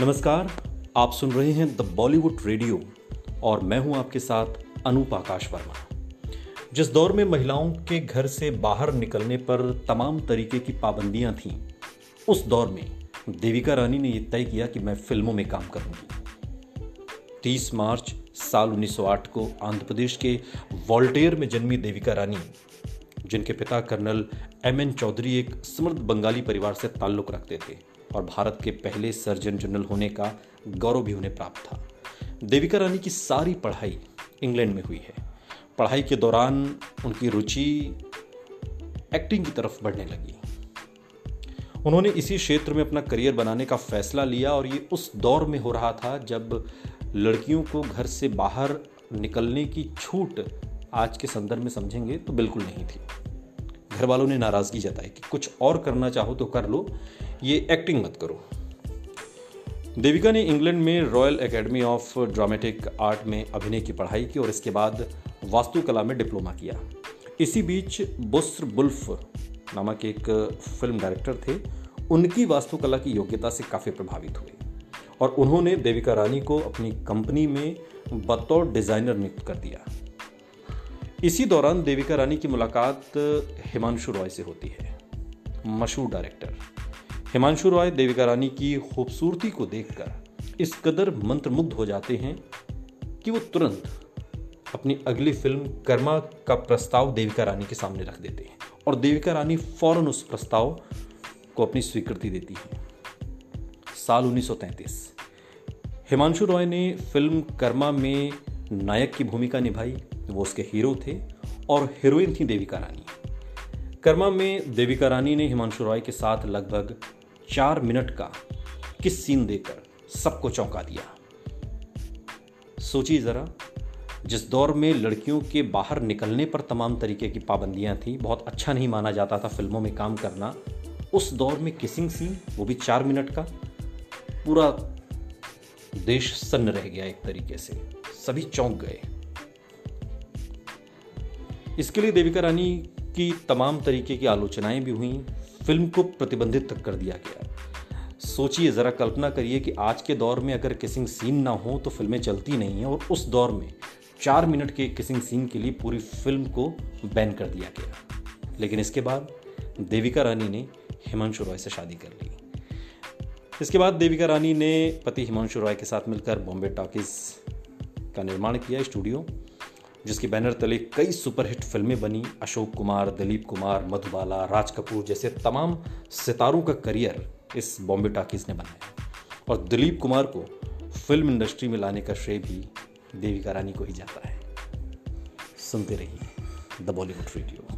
नमस्कार, आप सुन रहे हैं द बॉलीवुड रेडियो और मैं हूँ आपके साथ अनूप आकाश वर्मा। जिस दौर में महिलाओं के घर से बाहर निकलने पर तमाम तरीके की पाबंदियाँ थीं, उस दौर में देविका रानी ने यह तय किया कि मैं फ़िल्मों में काम करूँगी। 30 मार्च साल 1908 को आंध्र प्रदेश के वॉल्टेयर में जन्मी देविका रानी जिनके पिता कर्नल एम एन चौधरी एक समृद्ध बंगाली परिवार से ताल्लुक रखते थे और भारत के पहले सर्जन जनरल होने का गौरव भी उन्हें प्राप्त था। देविका रानी की सारी पढ़ाई इंग्लैंड में हुई है। पढ़ाई के दौरान उनकी रुचि एक्टिंग की तरफ़ बढ़ने लगी। उन्होंने इसी क्षेत्र में अपना करियर बनाने का फैसला लिया और ये उस दौर में हो रहा था जब लड़कियों को घर से बाहर निकलने की छूट आज के संदर्भ में समझेंगे तो बिल्कुल नहीं थी। घर वालों ने नाराज़गी जताई कि कुछ और करना चाहो तो कर लो, ये एक्टिंग मत करो। देविका ने इंग्लैंड में Royal Academy of Dramatic Art में अभिनय की पढ़ाई की और इसके बाद वास्तुकला में डिप्लोमा किया। इसी बीच बुस्र बुल्फ नामक एक फ़िल्म डायरेक्टर थे। उनकी वास्तुकला की योग्यता से काफ़ी प्रभावित हुए और उन्होंने देविका रानी को अपनी कंपनी में बतौर डिज़ाइनर नियुक्त कर दिया। इसी दौरान देविका रानी की मुलाकात हिमांशु रॉय से होती है। मशहूर डायरेक्टर। हिमांशु रॉय देविका रानी की खूबसूरती को देखकर इस कदर मंत्रमुग्ध हो जाते हैं कि वो तुरंत अपनी अगली फ़िल्म कर्मा का प्रस्ताव देविका रानी के सामने रख देते हैं और देविका रानी फ़ौरन उस प्रस्ताव को अपनी स्वीकृति देती है। साल 1933 हिमांशु रॉय ने फ़िल्म कर्मा में नायक की भूमिका निभाई। वो उसके हीरो थे और हीरोइन थी देविका रानी। कर्मा में देविका रानी ने हिमांशु रॉय के साथ लगभग चार मिनट का किस सीन देकर सबको चौंका दिया। सोचिए ज़रा, जिस दौर में लड़कियों के बाहर निकलने पर तमाम तरीके की पाबंदियाँ थी, बहुत अच्छा नहीं माना जाता था फ़िल्मों में काम करना, उस दौर में किसिंग सीन, वो भी चार मिनट का, पूरा देश सन्न रह गया एक तरीके से, सभी चौंक गए। इसके लिए देविका रानी की तमाम तरीके की आलोचनाएँ भी हुई। फ़िल्म को प्रतिबंधित तक कर दिया गया। सोचिए, ज़रा कल्पना करिए कि आज के दौर में अगर किसिंग सीन ना हो तो फ़िल्में चलती नहीं हैं और उस दौर में चार मिनट के किसिंग सीन के लिए पूरी फ़िल्म को बैन कर दिया गया। लेकिन इसके बाद देविका रानी ने हिमांशु रॉय से शादी कर ली। इसके बाद देविका रानी ने पति हिमांशु रॉय के साथ मिलकर बॉम्बे टॉकीज का निर्माण किया, स्टूडियो। जिसके बैनर तले कई सुपरहिट फ़िल्में बनी, अशोक कुमार, दिलीप कुमार, मधुबाला, राज कपूर जैसे तमाम सितारों का करियर इस बॉम्बे टाकीज ने बनाया। और दिलीप कुमार को फ़िल्म इंडस्ट्री में लाने का श्रेय भी देविका रानी को ही जाता है। सुनते रहिए द बॉलीवुड रेडियो।